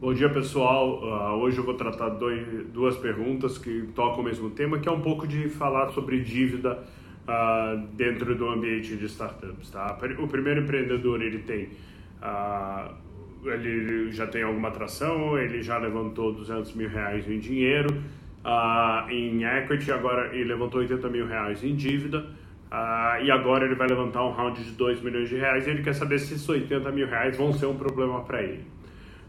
Bom dia pessoal, uh, hoje eu vou tratar dois, duas perguntas que tocam o mesmo tema, que é um pouco de falar sobre dívida uh, dentro do ambiente de startups. Tá? O primeiro empreendedor ele tem, uh, ele já tem alguma atração, ele já levantou 200 mil reais em dinheiro, em equity, agora ele levantou 80 mil reais em dívida, e agora ele vai levantar um round de 2 milhões de reais e ele quer saber se esses 80 mil reais vão ser um problema para ele.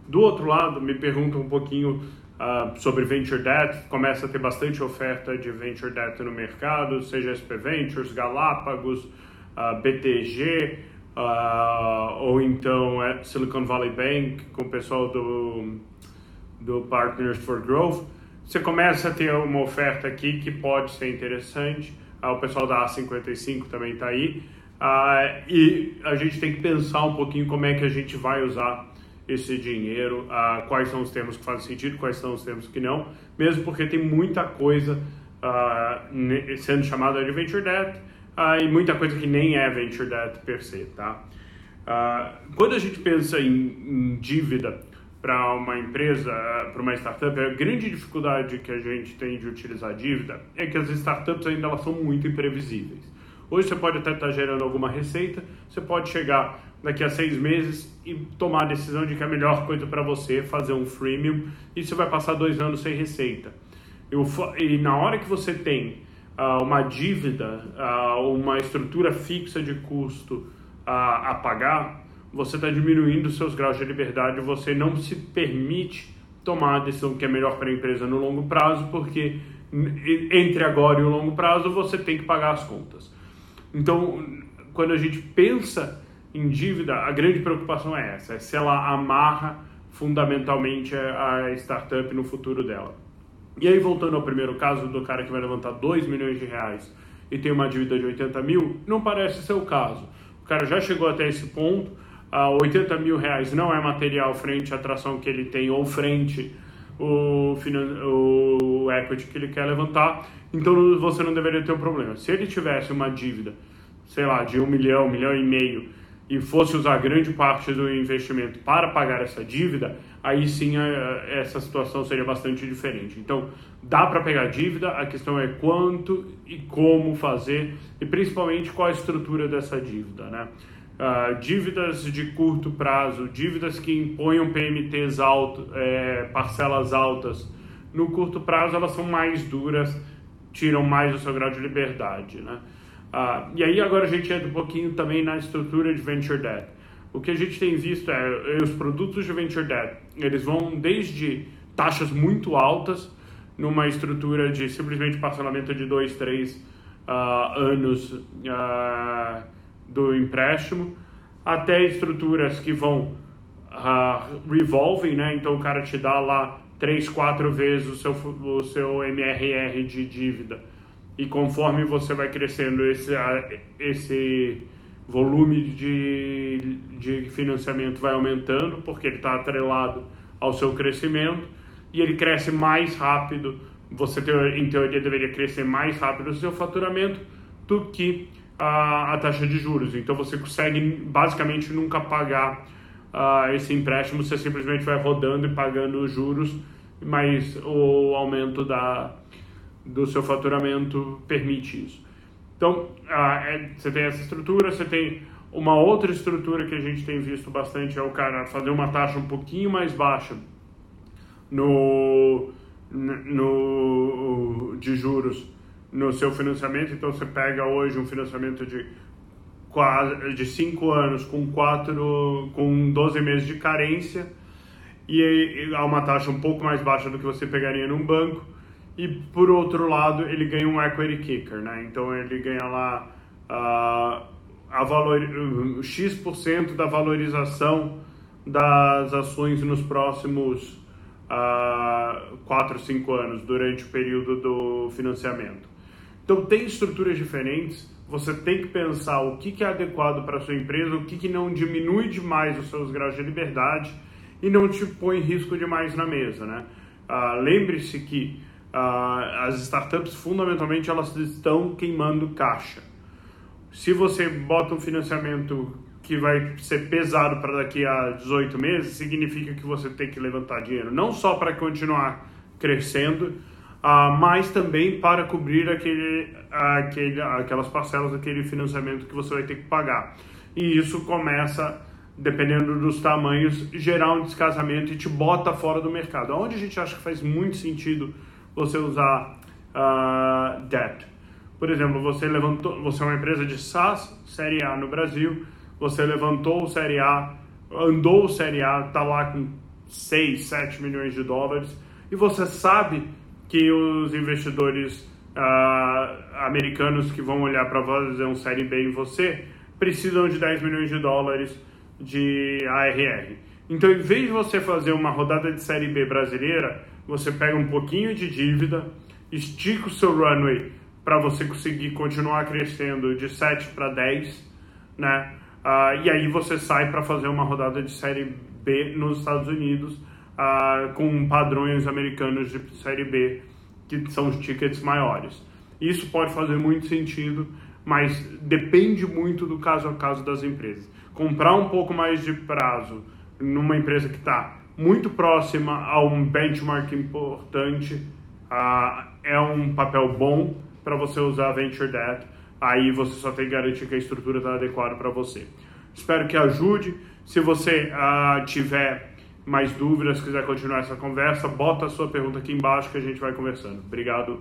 Do outro lado, me pergunta um pouquinho uh, sobre Venture Debt. Começa a ter bastante oferta de Venture Debt no mercado, seja SP Ventures, Galápagos, uh, BTG, uh, ou então é Silicon Valley Bank, com o pessoal do, do Partners for Growth. Você começa a ter uma oferta aqui que pode ser interessante. o pessoal da A55 também está aí. e a gente tem que pensar um pouquinho como é que a gente vai usar esse dinheiro, ah, quais são os termos que fazem sentido, quais são os termos que não, mesmo porque tem muita coisa ah, sendo chamada de venture debt ah, e muita coisa que nem é venture debt per se, tá? quando a gente pensa em, em dívida para uma empresa, para uma startup, a grande dificuldade que a gente tem de utilizar dívida é que as startups ainda elas são muito imprevisíveis. Hoje você pode até estar gerando alguma receita, você pode chegar daqui a seis meses e tomar a decisão de que é a melhor coisa para você fazer um freemium e você vai passar dois anos sem receita. Eu, e na hora que você tem uh, uma dívida, uh, uma estrutura fixa de custo uh, a pagar, você está diminuindo seus graus de liberdade, você não se permite tomar a decisão que é melhor para a empresa no longo prazo, porque entre agora e o longo prazo você tem que pagar as contas. Então, quando a gente pensa em dívida, a grande preocupação é essa, é se ela amarra fundamentalmente a startup no futuro dela. E aí, voltando ao primeiro caso do cara que vai levantar 2 milhões de reais e tem uma dívida de 80 mil, não parece ser o caso. O cara já chegou até esse ponto, a 80 mil reais não é material frente à atração que ele tem ou frente o, o equity que ele quer levantar, então você não deveria ter um problema. Se ele tivesse uma dívida, sei lá, de um milhão, um milhão e meio, e fosse usar grande parte do investimento para pagar essa dívida, aí sim essa situação seria bastante diferente. Então, dá para pegar dívida, a questão é quanto e como fazer, e principalmente qual a estrutura dessa dívida, né? Uh, dívidas de curto prazo, dívidas que imponham PMTs alto, é, parcelas altas, no curto prazo elas são mais duras, tiram mais o seu grau de liberdade, né? Uh, e aí agora a gente entra um pouquinho também na estrutura de Venture Debt. O que a gente tem visto é, é os produtos de Venture Debt, eles vão desde taxas muito altas, numa estrutura de simplesmente parcelamento de 2, 3 uh, anos uh, do empréstimo, até estruturas que vão uh, revolving, né? Então o cara te dá lá 3, 4 vezes o seu, o seu MRR de dívida. E conforme você vai crescendo esse, esse volume de, de financiamento vai aumentando, porque ele está atrelado ao seu crescimento, e ele cresce mais rápido, você em teoria deveria crescer mais rápido o seu faturamento do que a, a taxa de juros. Então você consegue basicamente nunca pagar uh, esse empréstimo, você simplesmente vai rodando e pagando os juros, mas o aumento da, do seu faturamento permite isso. Então, é, você tem essa estrutura, você tem uma outra estrutura que a gente tem visto bastante, é o cara fazer uma taxa um pouquinho mais baixa no, no, de juros no seu financiamento. Então você pega hoje um financiamento de de 5 anos com quatro, com 12 meses de carência e há uma taxa um pouco mais baixa do que você pegaria num banco e por outro lado ele ganha um equity kicker, né? Então ele ganha lá uh, a valor, X% da valorização das ações nos próximos uh, 4, 5 anos, durante o período do financiamento. Então, tem estruturas diferentes, você tem que pensar o que, que é adequado para a sua empresa, o que, que não diminui demais os seus graus de liberdade e não te põe risco demais na mesa, né? Uh, Lembre-se que uh, as startups, fundamentalmente, elas estão queimando caixa. Se você bota um financiamento que vai ser pesado para daqui a 18 meses, significa que você tem que levantar dinheiro, não só para continuar crescendo, uh, mas também para cobrir aquele, aquele, aquelas parcelas daquele financiamento que você vai ter que pagar. E isso começa, dependendo dos tamanhos, gerar um descasamento e te bota fora do mercado. Onde a gente acha que faz muito sentido você usar uh, debt. Por exemplo, você levantou, você é uma empresa de SaaS, Série A no Brasil, você levantou Série A, andou Série A, está lá com 6, 7 milhões de dólares, e você sabe que os investidores uh, americanos que vão olhar para fazer um Série B em você precisam de 10 milhões de dólares de ARR. Então, em vez de você fazer uma rodada de Série B brasileira, você pega um pouquinho de dívida, estica o seu runway para você conseguir continuar crescendo de 7 para 10, né? Uh, e aí você sai para fazer uma rodada de Série B nos Estados Unidos uh, com padrões americanos de Série B, que são os tickets maiores. Isso pode fazer muito sentido, mas depende muito do caso a caso das empresas. Comprar um pouco mais de prazo numa empresa que está muito próxima a um benchmark importante uh, é um papel bom para você usar Venture Debt. Aí você só tem que garantir que a estrutura está adequada para você. Espero que ajude. Se você uh, tiver mais dúvidas, quiser continuar essa conversa, bota a sua pergunta aqui embaixo que a gente vai conversando. Obrigado.